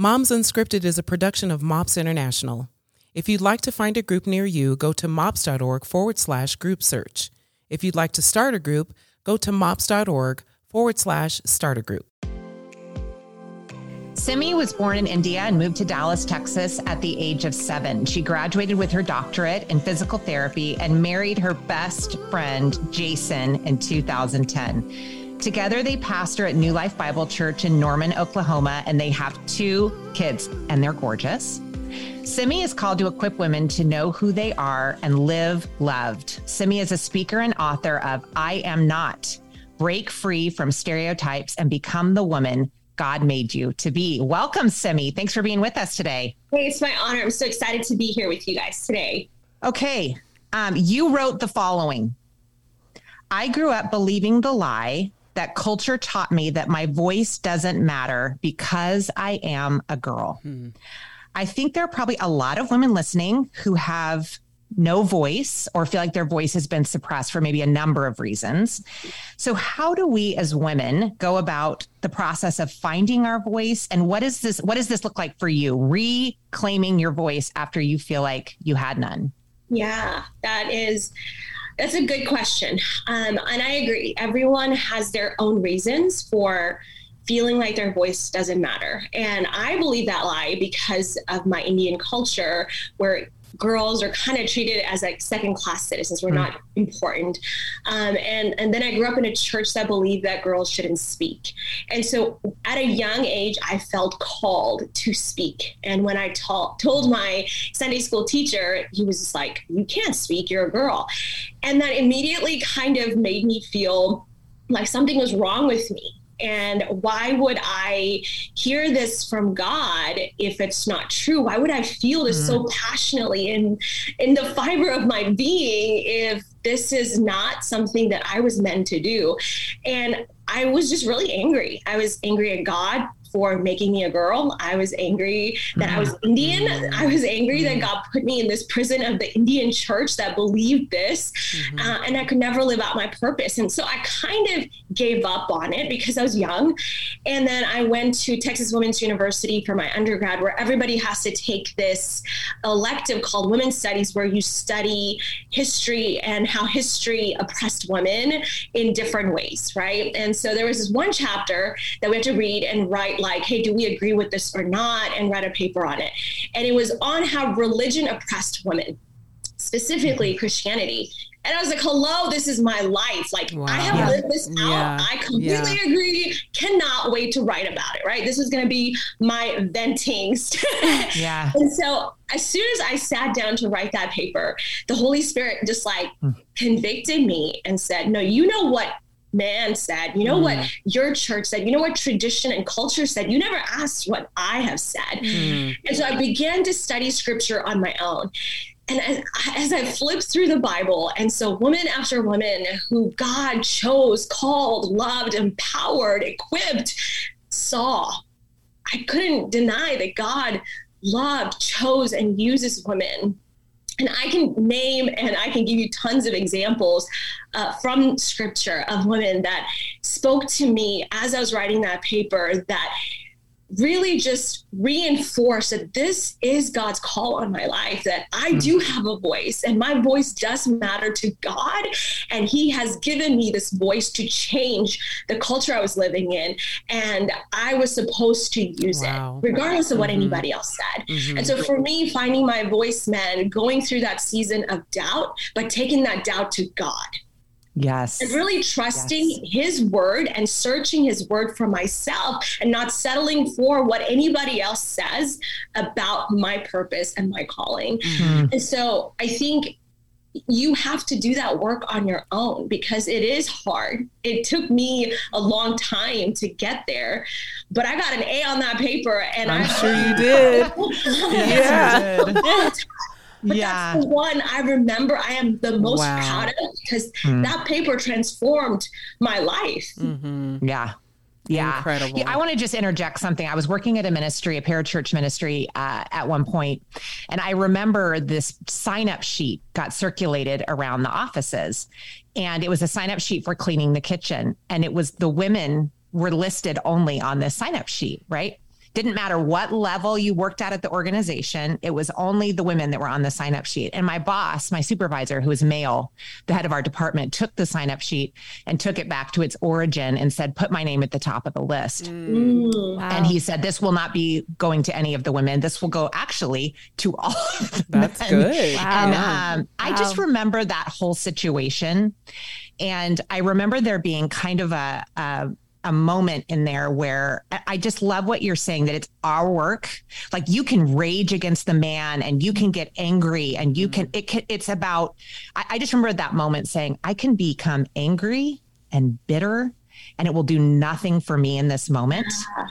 Moms Unscripted is a production of MOPS International. If you'd like to find a group near you, go to mops.org forward slash group search. If you'd like to start a group, go to mops.org forward slash start a group. Simi was born in India and moved to Dallas, Texas at the age of seven. She graduated with her doctorate in physical therapy and married her best friend, Jason, in 2010. Together, they pastor at New Life Bible Church in Norman, Oklahoma, and they have two kids, and they're gorgeous. Simi is called to equip women to know who they are and live loved. Simi is a speaker and author of I Am Not Break Free from Stereotypes and Become the Woman God made you to be. Welcome, Simi. Thanks for being with us today. Hey, it's my honor. I'm so excited to be here with you guys today. Okay. Um, you wrote the following I grew up believing the lie that culture taught me that my voice doesn't matter because I am a girl. Hmm. I think there are probably a lot of women listening who have no voice or feel like their voice has been suppressed for maybe a number of reasons. So, how do we as women go about the process of finding our voice and what is this what does this look like for you reclaiming your voice after you feel like you had none? Yeah, that is that's a good question. Um, and I agree. Everyone has their own reasons for feeling like their voice doesn't matter. And I believe that lie because of my Indian culture, where girls are kind of treated as like second class citizens. We're mm. not important. Um, and, and then I grew up in a church that believed that girls shouldn't speak. And so at a young age, I felt called to speak. And when I ta- told my Sunday school teacher, he was just like, You can't speak, you're a girl. And that immediately kind of made me feel like something was wrong with me and why would I hear this from God if it's not true? Why would I feel this mm so passionately in in the fiber of my being if this is not something that I was meant to do? And I was just really angry. I was angry at God for making me a girl. I was angry that I was Indian. I was angry that God put me in this prison of the Indian church that believed this, mm-hmm. uh, and I could never live out my purpose. And so I kind of gave up on it because I was young. And then I went to Texas Women's University for my undergrad, where everybody has to take this elective called Women's Studies, where you study history and how history oppressed women in different ways, right? And so there was this one chapter that we had to read and write like, hey, do we agree with this or not? And write a paper on it. And it was on how religion oppressed women, specifically mm-hmm. Christianity. And I was like, hello, this is my life. Like, wow. I have yeah. lived this out. Yeah. I completely yeah. agree. Cannot wait to write about it, right? This is going to be my venting. yeah. And so, as soon as I sat down to write that paper, the Holy Spirit just like mm. convicted me and said, no, you know what man said, you know mm. what your church said, you know what tradition and culture said. You never asked what I have said. Mm. And so I began to study scripture on my own. And as, as I flipped through the Bible, and so woman after woman who God chose, called, loved, empowered, equipped, saw, I couldn't deny that God loved, chose, and uses women and I can name and I can give you tons of examples uh, from scripture of women that spoke to me as I was writing that paper that really just reinforce that this is God's call on my life, that I do mm-hmm. have a voice and my voice does matter to God. And He has given me this voice to change the culture I was living in. And I was supposed to use wow. it, regardless of what mm-hmm. anybody else said. Mm-hmm. And so for me, finding my voice meant going through that season of doubt, but taking that doubt to God Yes. And really trusting yes. his word and searching his word for myself and not settling for what anybody else says about my purpose and my calling. Mm-hmm. And so I think you have to do that work on your own because it is hard. It took me a long time to get there, but I got an A on that paper and I'm I, sure you did. yeah. yeah. But yeah. that's the one I remember I am the most wow. proud of because mm. that paper transformed my life. Mm-hmm. Yeah. Yeah. Incredible. Yeah, I want to just interject something. I was working at a ministry, a parachurch ministry uh, at one point, and I remember this sign up sheet got circulated around the offices. And it was a sign up sheet for cleaning the kitchen. And it was the women were listed only on this sign up sheet, right? Didn't matter what level you worked at at the organization, it was only the women that were on the sign up sheet. And my boss, my supervisor, who was male, the head of our department, took the sign up sheet and took it back to its origin and said, put my name at the top of the list. Mm. Wow. And he said, this will not be going to any of the women. This will go actually to all That's men. good. Wow. And um, wow. I just remember that whole situation. And I remember there being kind of a, a a moment in there where I just love what you're saying that it's our work. Like you can rage against the man and you can get angry and you can, mm-hmm. it can, it's about, I, I just remember that moment saying, I can become angry and bitter and it will do nothing for me in this moment.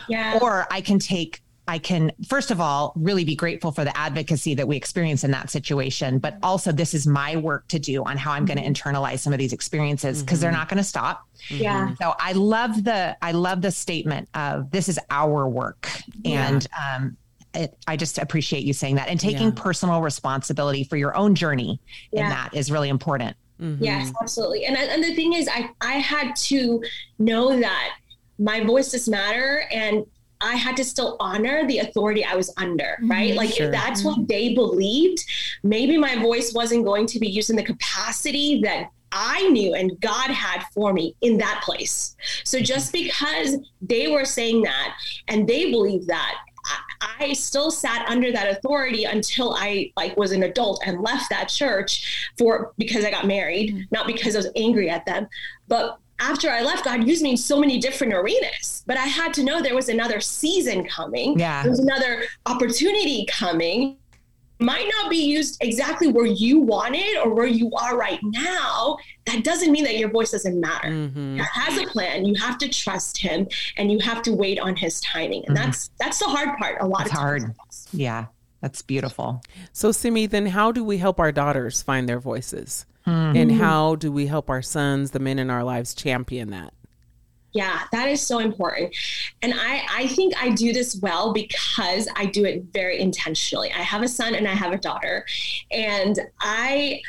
Yeah. Or I can take I can, first of all, really be grateful for the advocacy that we experience in that situation. But also, this is my work to do on how I'm going to mm-hmm. internalize some of these experiences because mm-hmm. they're not going to stop. Yeah. So I love the I love the statement of this is our work, and um, it, I just appreciate you saying that and taking yeah. personal responsibility for your own journey yeah. in that is really important. Mm-hmm. Yes, absolutely. And and the thing is, I I had to know that my voice does matter and I had to still honor the authority I was under, mm-hmm. right? Like sure. if that's what they believed, maybe my voice wasn't going to be used in the capacity that I knew and God had for me in that place. So mm-hmm. just because they were saying that and they believed that, I still sat under that authority until I like was an adult and left that church for because I got married, mm-hmm. not because I was angry at them, but after I left, God used me in so many different arenas. But I had to know there was another season coming. Yeah. There was another opportunity coming. Might not be used exactly where you wanted or where you are right now. That doesn't mean that your voice doesn't matter. Mm-hmm. God has a plan. You have to trust him and you have to wait on his timing. And mm-hmm. that's that's the hard part. A lot it's of times. hard. Yeah. That's beautiful. So Simi, then how do we help our daughters find their voices? Mm-hmm. And how do we help our sons, the men in our lives, champion that? Yeah, that is so important. And I, I think I do this well because I do it very intentionally. I have a son and I have a daughter. And I,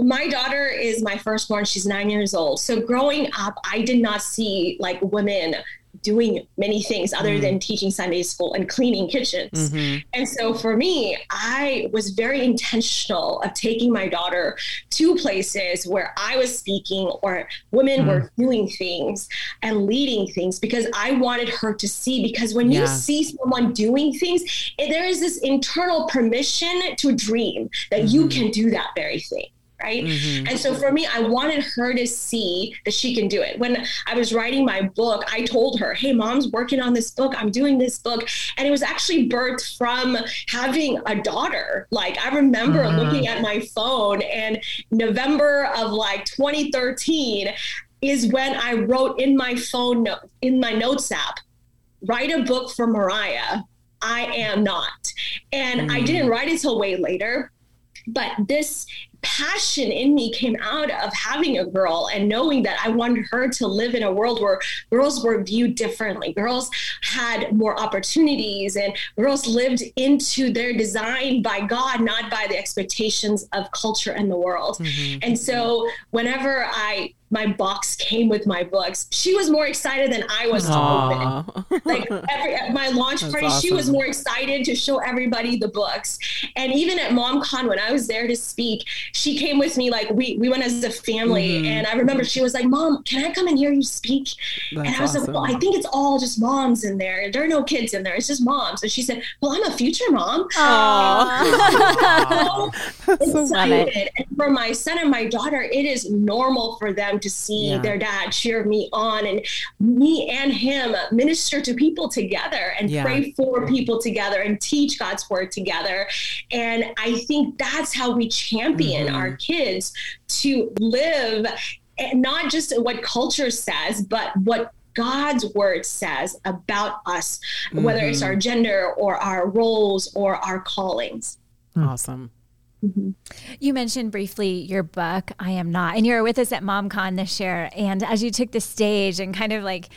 my daughter is my firstborn. She's nine years old. So growing up, I did not see like women doing many things other mm than teaching Sunday school and cleaning kitchens. Mm-hmm. And so for me, I was very intentional of taking my daughter to places where I was speaking or women mm were doing things and leading things because I wanted her to see. Because when yeah. you see someone doing things, there is this internal permission to dream that mm-hmm. you can do that very thing right? Mm-hmm. And so for me, I wanted her to see that she can do it. When I was writing my book, I told her, "Hey, mom's working on this book. I'm doing this book." And it was actually birthed from having a daughter. Like I remember mm-hmm. looking at my phone and November of like 2013 is when I wrote in my phone in my notes app, write a book for Mariah. I am not. And mm. I didn't write it till way later but this passion in me came out of having a girl and knowing that I wanted her to live in a world where girls were viewed differently. Girls had more opportunities and girls lived into their design by God, not by the expectations of culture and the world. Mm-hmm. And so whenever I my box came with my books. She was more excited than I was to Aww. open. It. Like every, at my launch party, awesome. she was more excited to show everybody the books. And even at MomCon, when I was there to speak, she came with me. Like we we went as a family, mm-hmm. and I remember she was like, "Mom, can I come and hear you speak?" That's and I was awesome. like, "Well, I think it's all just moms in there. There are no kids in there. It's just moms." And she said, "Well, I'm a future mom." Aww. so excited. And for my son and my daughter, it is normal for them to see yeah. their dad cheer me on and me and him minister to people together and yeah. pray for people together and teach God's word together. And I think that's how we champion mm-hmm. our kids to live eh, not just what culture says, but what God's word says about us, mm-hmm. whether it's our mm-hmm. gender or our roles or our callings. Awesome. Mm-hmm. You mentioned briefly your book, I Am Not, and you were with us at MomCon this year. And as you took the stage and kind of like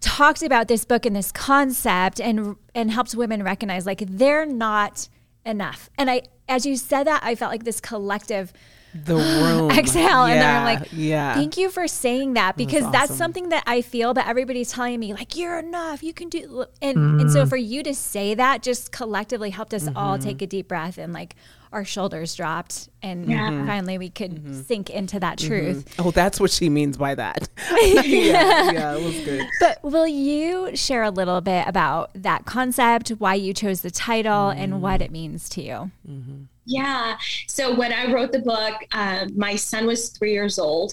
talked about this book and this concept and and helped women recognize like they're not enough. And I as you said that, I felt like this collective the room. exhale. Yeah, and then I'm like, yeah. thank you for saying that because that's awesome. something that I feel that everybody's telling me, like, you're enough, you can do. And, and so for you to say that just collectively helped us all take a deep breath and like our shoulders dropped. And mm-hmm. finally we could mm-hmm. sink into that mm-hmm. truth. Oh, that's what she means by that. yeah, yeah, it was good. But will you share a little bit about that concept, why you chose the title, and what it mm. means to you? Yeah. So when I wrote the book, um, my son was three years old,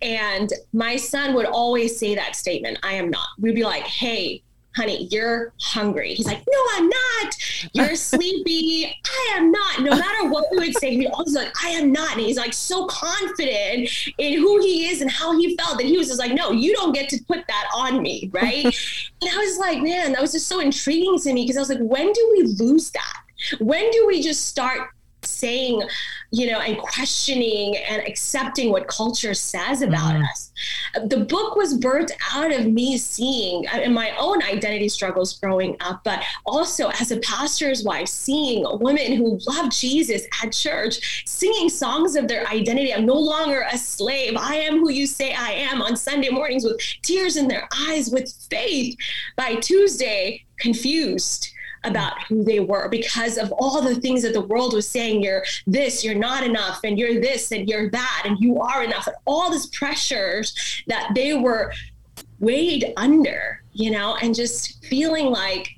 and my son would always say that statement, I am not. We'd be like, hey, honey, you're hungry. He's like, no, I'm not. You're sleepy. I am not. No matter what we would say, he always like, I am not. And he's like so confident in who he is and how he felt that he was just like, no, you don't get to put that on me. Right. and I was like, man, that was just so intriguing to me because I was like, when do we lose that? When do we just start saying, you know, and questioning and accepting what culture says about us. The book was birthed out of me seeing uh, in my own identity struggles growing up, but also as a pastor's wife, seeing women who love Jesus at church singing songs of their identity. I'm no longer a slave. I am who you say I am on Sunday mornings with tears in their eyes, with faith. By Tuesday, confused about who they were because of all the things that the world was saying you're this you're not enough and you're this and you're that and you are enough and all these pressures that they were weighed under you know and just feeling like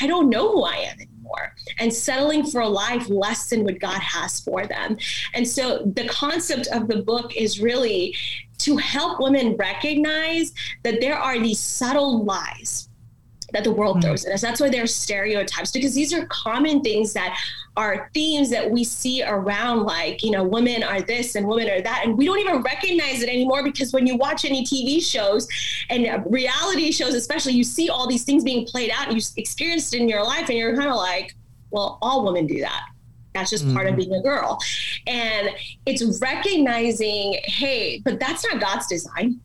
i don't know who i am anymore and settling for a life less than what god has for them. And so the concept of the book is really to help women recognize that there are these subtle lies that the world hmm. throws at us. That's why there are stereotypes because these are common things that are themes that we see around, like, you know, women are this and women are that. And we don't even recognize it anymore because when you watch any TV shows and reality shows, especially, you see all these things being played out and you experienced it in your life and you're kind of like, well, all women do that. That's just part of hmm. being a girl. And it's recognizing, hey, but that's not God's design.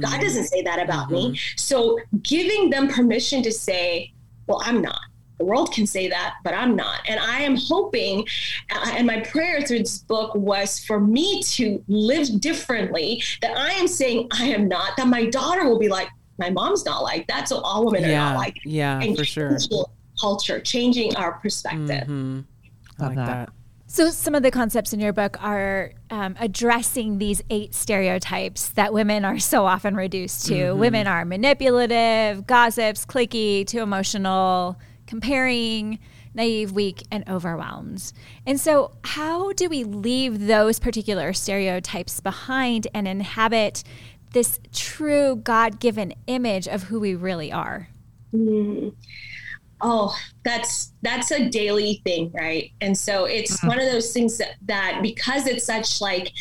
God doesn't say that about me. So giving them permission to say, well, I'm not. The world can say that, but I'm not. And I am hoping, uh, and my prayer through this book was for me to live differently, that I am saying I am not, that my daughter will be like, my mom's not like that. So all women are Yeah, not like that. yeah, and for sure. Culture, changing our perspective. Mhm. I like that. that. So, some of the concepts in your book are um, addressing these eight stereotypes that women are so often reduced to. Women are manipulative, gossips, clicky, too emotional, comparing, naive, weak, and overwhelmed. And so, how do we leave those particular stereotypes behind and inhabit this true God given image of who we really are? Oh that's that's a daily thing right? And so it's mm-hmm. one of those things that, that because it's such like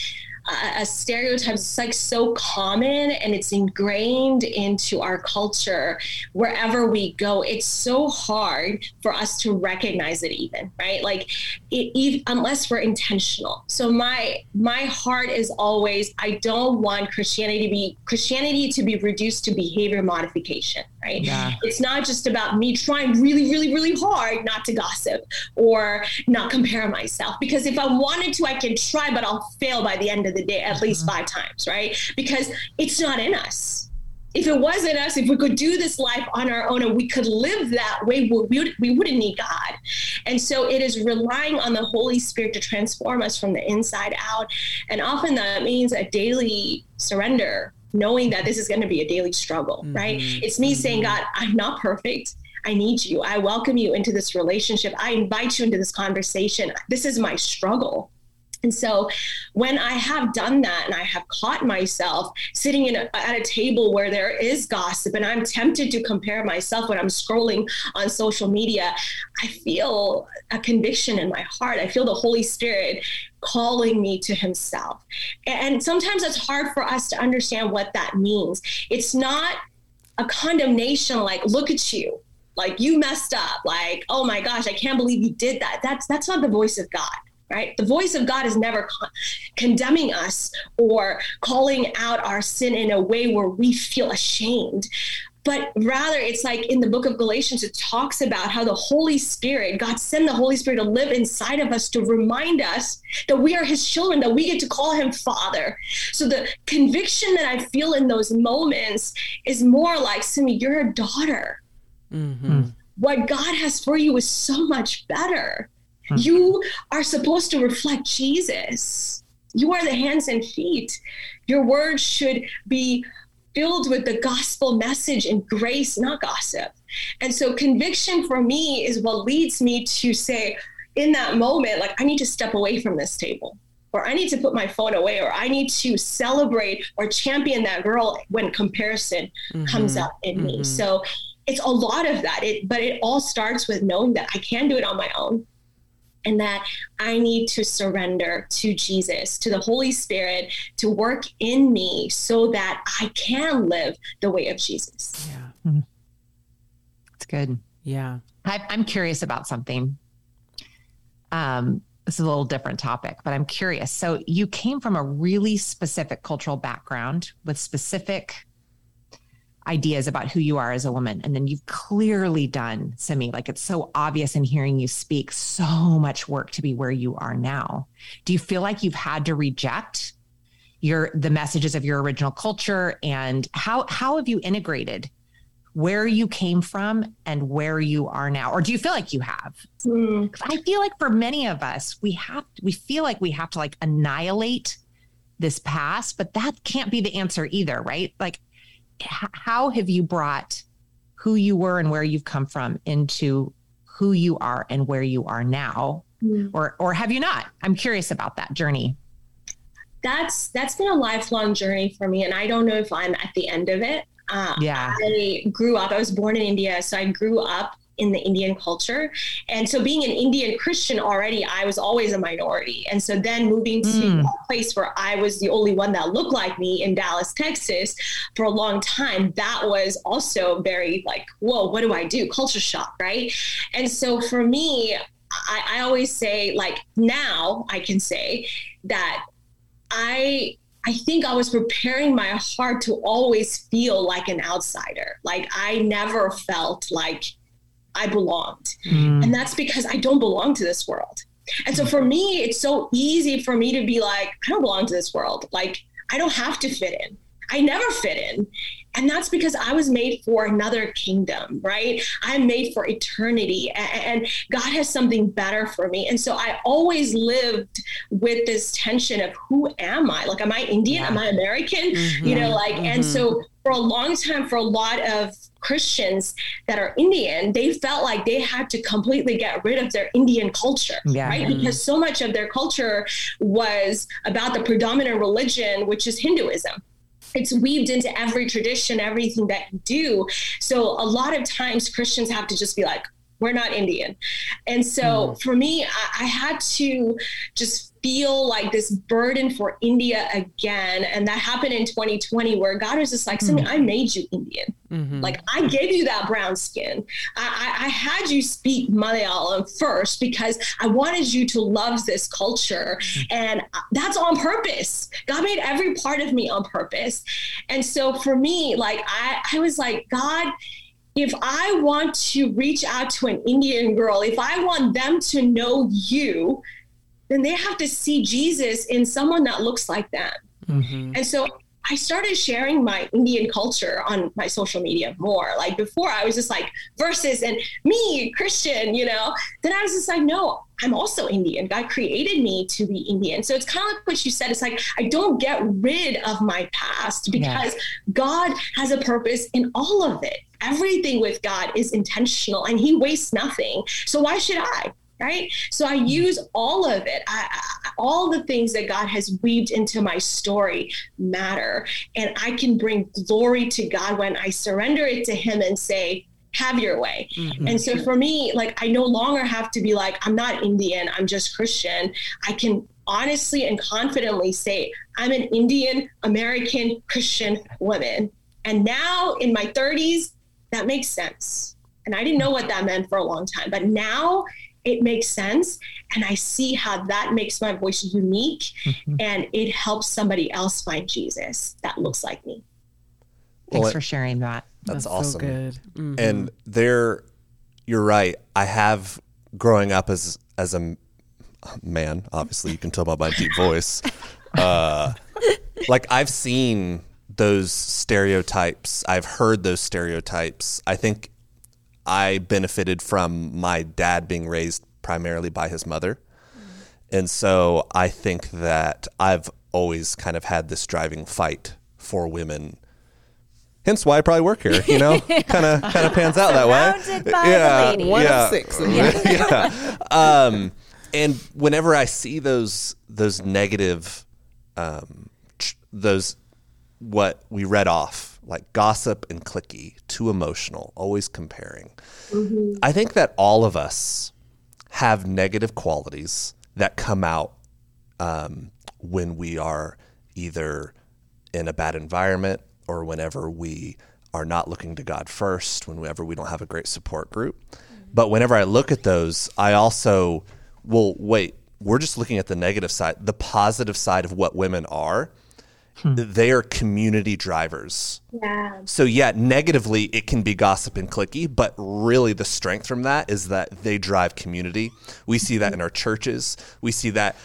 a, a stereotype it's like so common and it's ingrained into our culture wherever we go it's so hard for us to recognize it even right? Like it, unless we're intentional. So my my heart is always i don't want christianity to be christianity to be reduced to behavior modification right Yeah. it's not just about me trying really really really hard not to gossip or not compare myself because if i wanted to i can try but i'll fail by the end of the day at least mm-hmm. five times right because it's not in us if it wasn't us, if we could do this life on our own and we could live that way, we, would, we wouldn't need God. And so it is relying on the Holy Spirit to transform us from the inside out. And often that means a daily surrender, knowing that this is going to be a daily struggle, mm-hmm. right? It's me saying, mm-hmm. God, I'm not perfect. I need you. I welcome you into this relationship. I invite you into this conversation. This is my struggle. And so when I have done that and I have caught myself sitting in a, at a table where there is gossip and I'm tempted to compare myself when I'm scrolling on social media, I feel a conviction in my heart. I feel the Holy Spirit calling me to himself. And sometimes it's hard for us to understand what that means. It's not a condemnation like look at you like you messed up like oh my gosh i can't believe you did that that's that's not the voice of god right the voice of god is never con- condemning us or calling out our sin in a way where we feel ashamed but rather it's like in the book of Galatians, it talks about how the Holy Spirit, God sent the Holy Spirit to live inside of us to remind us that we are his children, that we get to call him Father. So the conviction that I feel in those moments is more like, Simi, you're a daughter. Mm-hmm. What God has for you is so much better. Mm-hmm. You are supposed to reflect Jesus. You are the hands and feet. Your words should be filled with the gospel message and grace, not gossip. And so conviction for me is what leads me to say, in that moment, like, I need to step away from this table, or I need to put my phone away, or I need to celebrate or champion that girl when comparison mm-hmm. comes up in mm-hmm. me. So it's a lot of that. It, but it all starts with knowing that I can do it on my own and that I need to surrender to Jesus, to the Holy Spirit, to work in me so that I can live the way of Jesus. Yeah. Mm-hmm. It's good. Yeah. I, am curious about something. Um, this is a little different topic, but I'm curious. So you came from a really specific cultural background with specific ideas about who you are as a woman. And then you've clearly done, Simi, like it's so obvious in hearing you speak, so much work to be where you are now. Do you feel like you've had to reject your the messages of your original culture? And how how have you integrated where you came from and where you are now? Or do you feel like you have? Mm. I feel like for many of us, we have we feel like we have to like annihilate this past, but that can't be the answer either, right? Like how have you brought who you were and where you've come from into who you are and where you are now? Mm. or or have you not? I'm curious about that journey. That's that's been a lifelong journey for me and i don't know if i'm at the end of it. Uh, yeah. I grew up i was born in india so i grew up in the Indian culture. And so being an Indian Christian already, I was always a minority. And so then moving to mm. a place where I was the only one that looked like me in Dallas, Texas for a long time, that was also very like, whoa, what do I do? Culture shock, right? And so for me, I, I always say, like, now I can say that I I think I was preparing my heart to always feel like an outsider. Like I never felt like I belonged. Mm. And that's because I don't belong to this world. And so for me, it's so easy for me to be like, I don't belong to this world. Like, I don't have to fit in. I never fit in. And that's because I was made for another kingdom, right? I'm made for eternity, and God has something better for me. And so I always lived with this tension of who am I? Like, am I Indian? Yeah. Am I American? Mm-hmm. You know, like, mm-hmm. and so for a long time, for a lot of Christians that are Indian, they felt like they had to completely get rid of their Indian culture, yeah. right? Mm-hmm. Because so much of their culture was about the predominant religion, which is Hinduism it's weaved into every tradition, everything that you do. So a lot of times Christians have to just be like, we're not Indian. And so mm. for me, I, I, had to just feel like this burden for India again. And that happened in 2020 where God was just like, mm. I made you Indian. Mm-hmm. Like I gave you that brown skin. I, I, I, had you speak Malayalam first because I wanted you to love this culture. Mm. And that's on purpose. God made every part of me on purpose. And so for me, like I, I was like, God, if I want to reach out to an Indian girl, if I want them to know you, then they have to see Jesus in someone that looks like them. Mm-hmm. And so I started sharing my Indian culture on my social media more. Like before, I was just like versus and me, Christian, you know. Then I was just like, no, I'm also Indian. God created me to be Indian. So it's kind of like what you said. It's like I don't get rid of my past because God has a purpose in all of it. Everything with God is intentional and He wastes nothing. So why should I? Right? So I use all of it. I, I, all the things that God has weaved into my story matter. And I can bring glory to God when I surrender it to Him and say, have your way. Mm-hmm. And so for me, like, I no longer have to be like, I'm not Indian, I'm just Christian. I can honestly and confidently say, I'm an Indian American Christian woman. And now in my 30s, that makes sense. And I didn't know what that meant for a long time. But now it makes sense and i see how that makes my voice unique mm-hmm. and it helps somebody else find jesus that looks like me Thanks for sharing that. That's, so awesome. good. Mm. And there, you're right. I have growing up as as a man. Obviously, you can tell by my deep voice. Uh, like I've seen those stereotypes. I've heard those stereotypes. I think I benefited from my dad being raised primarily by his mother. And so I think that I've always kind of had this driving fight for women. Hence why I probably work here, you know, kind of kind of pans out that way. Surrounded by the ladies. One yeah. of six. yeah. Um, and whenever I see those those negative, um, tr- those what we read off like gossip and clicky, too emotional, always comparing. I think that all of us have negative qualities that come out um, when we are either in a bad environment or whenever we are not looking to God first, whenever we don't have a great support group. But whenever I look at those, I also will wait, we're just looking at the negative side, the positive side of what women are. Hmm. They are community drivers. Yeah. So yeah, negatively it can be gossip and clicky, but really the strength from that is that they drive community. We see that in our churches. We see that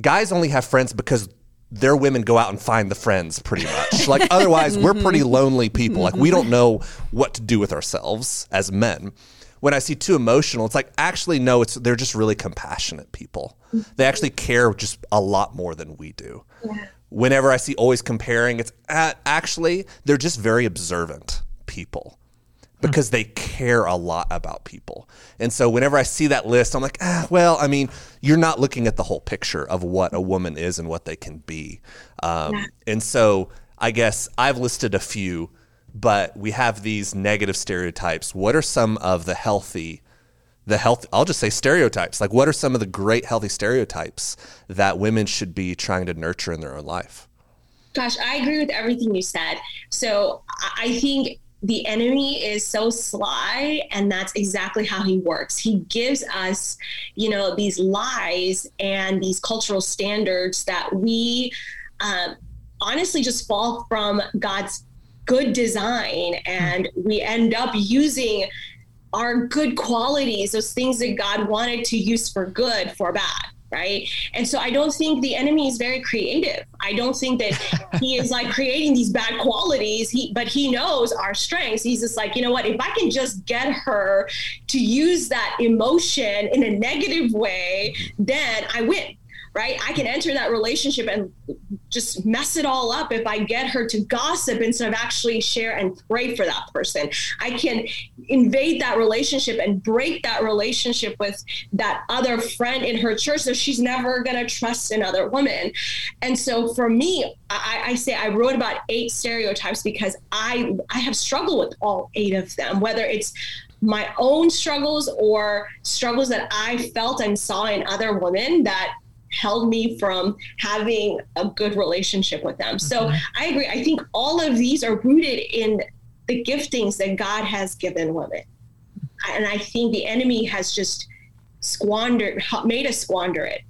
guys only have friends because their women go out and find the friends pretty much. Like otherwise we're pretty mm-hmm. lonely people. Like we don't mm-hmm. know what to do with ourselves as men. When I see too emotional, it's like actually no, it's they're just really compassionate people. They mm-hmm. actually care just a lot more than we do whenever I see always comparing, it's uh, actually they're just very observant people because they care a lot about people. And so whenever I see that list, I'm like, ah, well, I mean, you're not looking at the whole picture of what a woman is and what they can be. Um, And so I guess I've listed a few, but we have these negative stereotypes. What are some of the healthy? The health I'll just say stereotypes. Like what are some of the great healthy stereotypes that women should be trying to nurture in their own life? Gosh, I agree with everything you said. So I- think the enemy is so sly, and that's exactly how he works. He gives us, you know, these lies and these cultural standards that we um, honestly just fall from God's good design, and we end up using our good qualities, those things that God wanted to use for good, for bad. Right. And so I don't think the enemy is very creative. I don't think that he is like creating these bad qualities. He, but he knows our strengths. He's just like, you know what? If I can just get her to use that emotion in a negative way, then I win right? I can enter that relationship and just mess it all up if I get her to gossip instead of actually share and pray for that person. I can invade that relationship and break that relationship with that other friend in her church so she's never going to trust another woman. And so for me, I, I say I wrote about eight stereotypes because I I have struggled with all eight of them, whether it's my own struggles or struggles that I felt and saw in other women that held me from having a good relationship with them. So mm-hmm. I agree. I think all of these are rooted in the giftings that God has given women. And I think the enemy has just squandered, made us squander it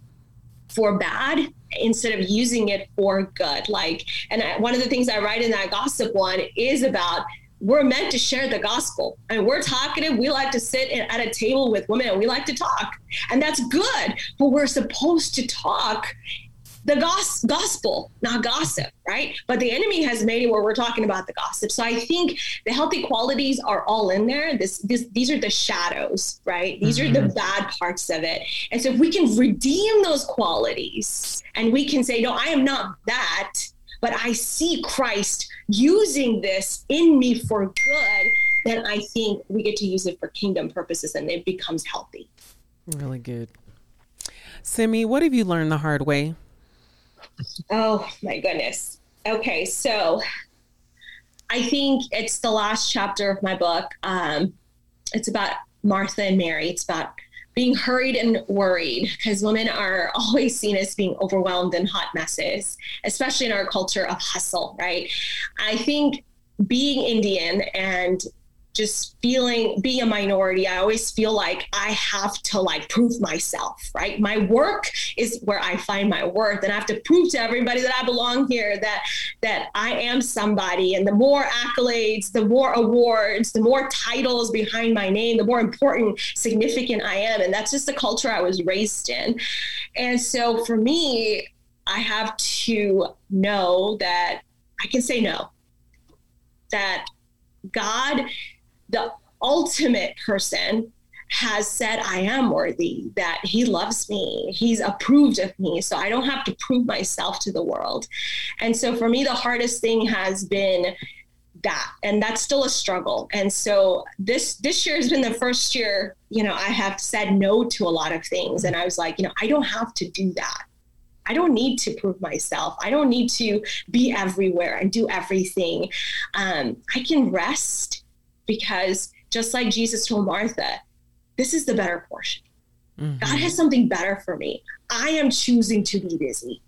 for bad instead of using it for good. Like, and I, one of the things I write in that gossip one is about we're meant to share the gospel. I mean, we're talkative. We like to sit at a table with women and we like to talk. And that's good. But we're supposed to talk the gos- gospel, not gossip, right? But the enemy has made it where we're talking about the gossip. So I think the healthy qualities are all in there. This, this, these are the shadows, right? These mm-hmm. are the bad parts of it. And so if we can redeem those qualities and we can say, no, I am not that, but I see Christ using this in me for good, then I think we get to use it for kingdom purposes and it becomes healthy. Really good. Simi, what have you learned the hard way? Oh my goodness. Okay, so I think it's the last chapter of my book. Um, it's about Martha and Mary. It's about being hurried and worried because women are always seen as being overwhelmed in hot messes, especially in our culture of hustle, right? I think being Indian and just feeling being a minority i always feel like i have to like prove myself right? My work is where i find my worth and i have to prove to everybody that i belong here that that i am somebody. And the more accolades the more awards the more titles behind my name the more important significant i am. And that's just the culture i was raised in. And so for me i have to know that i can say no. That God the ultimate person has said I am worthy, that he loves me, he's approved of me. So I don't have to prove myself to the world. And so for me, the hardest thing has been that and that's still a struggle and so this this year has been the first year you know i have said no to a lot of things and i was like you know i don't have to do that I don't need to prove myself. I don't need to be everywhere and do everything. Um, I can rest because just like Jesus told Martha, this is the better portion. Mm-hmm. God has something better for me. I am choosing to be busy.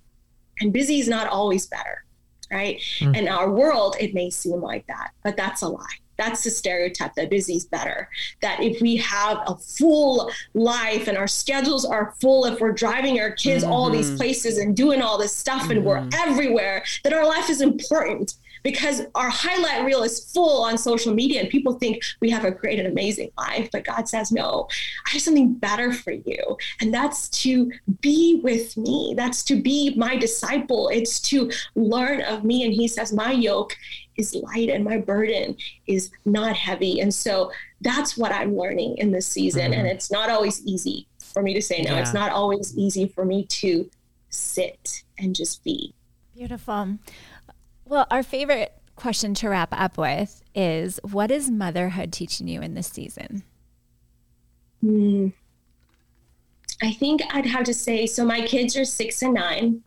And busy is not always better, right? Mm-hmm. In our world, it may seem like that, but that's a lie. That's the stereotype that busy is better. That if we have a full life and our schedules are full, if we're driving our kids mm-hmm. all these mm-hmm. places and doing all this stuff and we're mm-hmm. everywhere, that our life is important because our highlight reel is full on social media and people think we have a great and amazing life. But God says, no, I have something better for you. And that's to be with me, that's to be my disciple, it's to learn of me. And He says, my yoke is light and my burden is not heavy. And so that's what I'm learning in this season. Mm-hmm. And it's not always easy for me to say no. Yeah. It's not always easy for me to sit and just be. Beautiful. Well, our favorite question to wrap up with is what is motherhood teaching you in this season? Mm, I think I'd have to say so my kids are six and nine.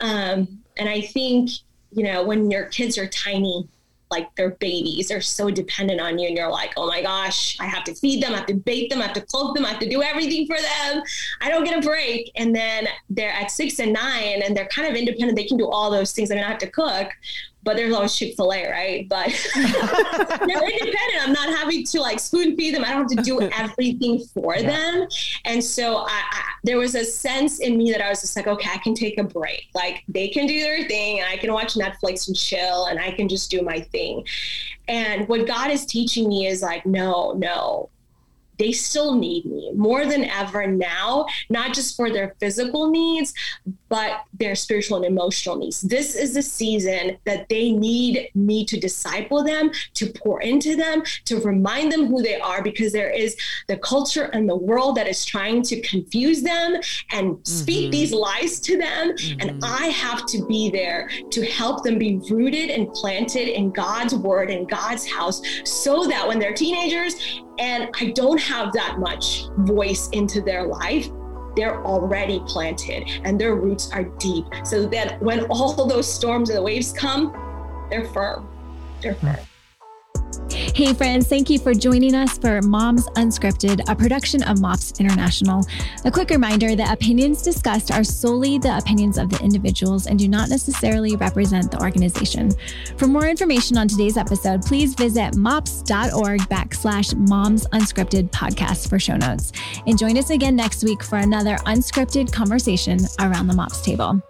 Um, and I think, you know, when your kids are tiny, like they're babies, they're so dependent on you, and you're like, oh my gosh, I have to feed them, I have to bake them, I have to clothe them, I have to do everything for them. I don't get a break. And then they're at six and nine, and they're kind of independent. They can do all those things. I mean, I have to cook, but there's always Chick fil A, right? But they're independent. I'm not having to like spoon feed them. I don't have to do everything for yeah. them. And so I, I, there was a sense in me that I was just like, okay, I can take a break. Like they can do their thing and I can watch Netflix and chill and I can just do my thing. And what God is teaching me is like, no, no, they still need me more than ever now, not just for their physical needs, but their spiritual and emotional needs. This is the season that they need me to disciple them, to pour into them, to remind them who they are, because there is the culture and the world that is trying to confuse them and mm-hmm. speak these lies to them. Mm-hmm. And I have to be there to help them be rooted and planted in God's word and God's house so that when they're teenagers and I don't have that much voice into their life, they're already planted and their roots are deep. So that when all those storms and the waves come, they're firm. They're firm. Hey, friends, thank you for joining us for Moms Unscripted, a production of MOPS International. A quick reminder that opinions discussed are solely the opinions of the individuals and do not necessarily represent the organization. For more information on today's episode, please visit mops.org backslash moms unscripted podcast for show notes. And join us again next week for another unscripted conversation around the MOPS table.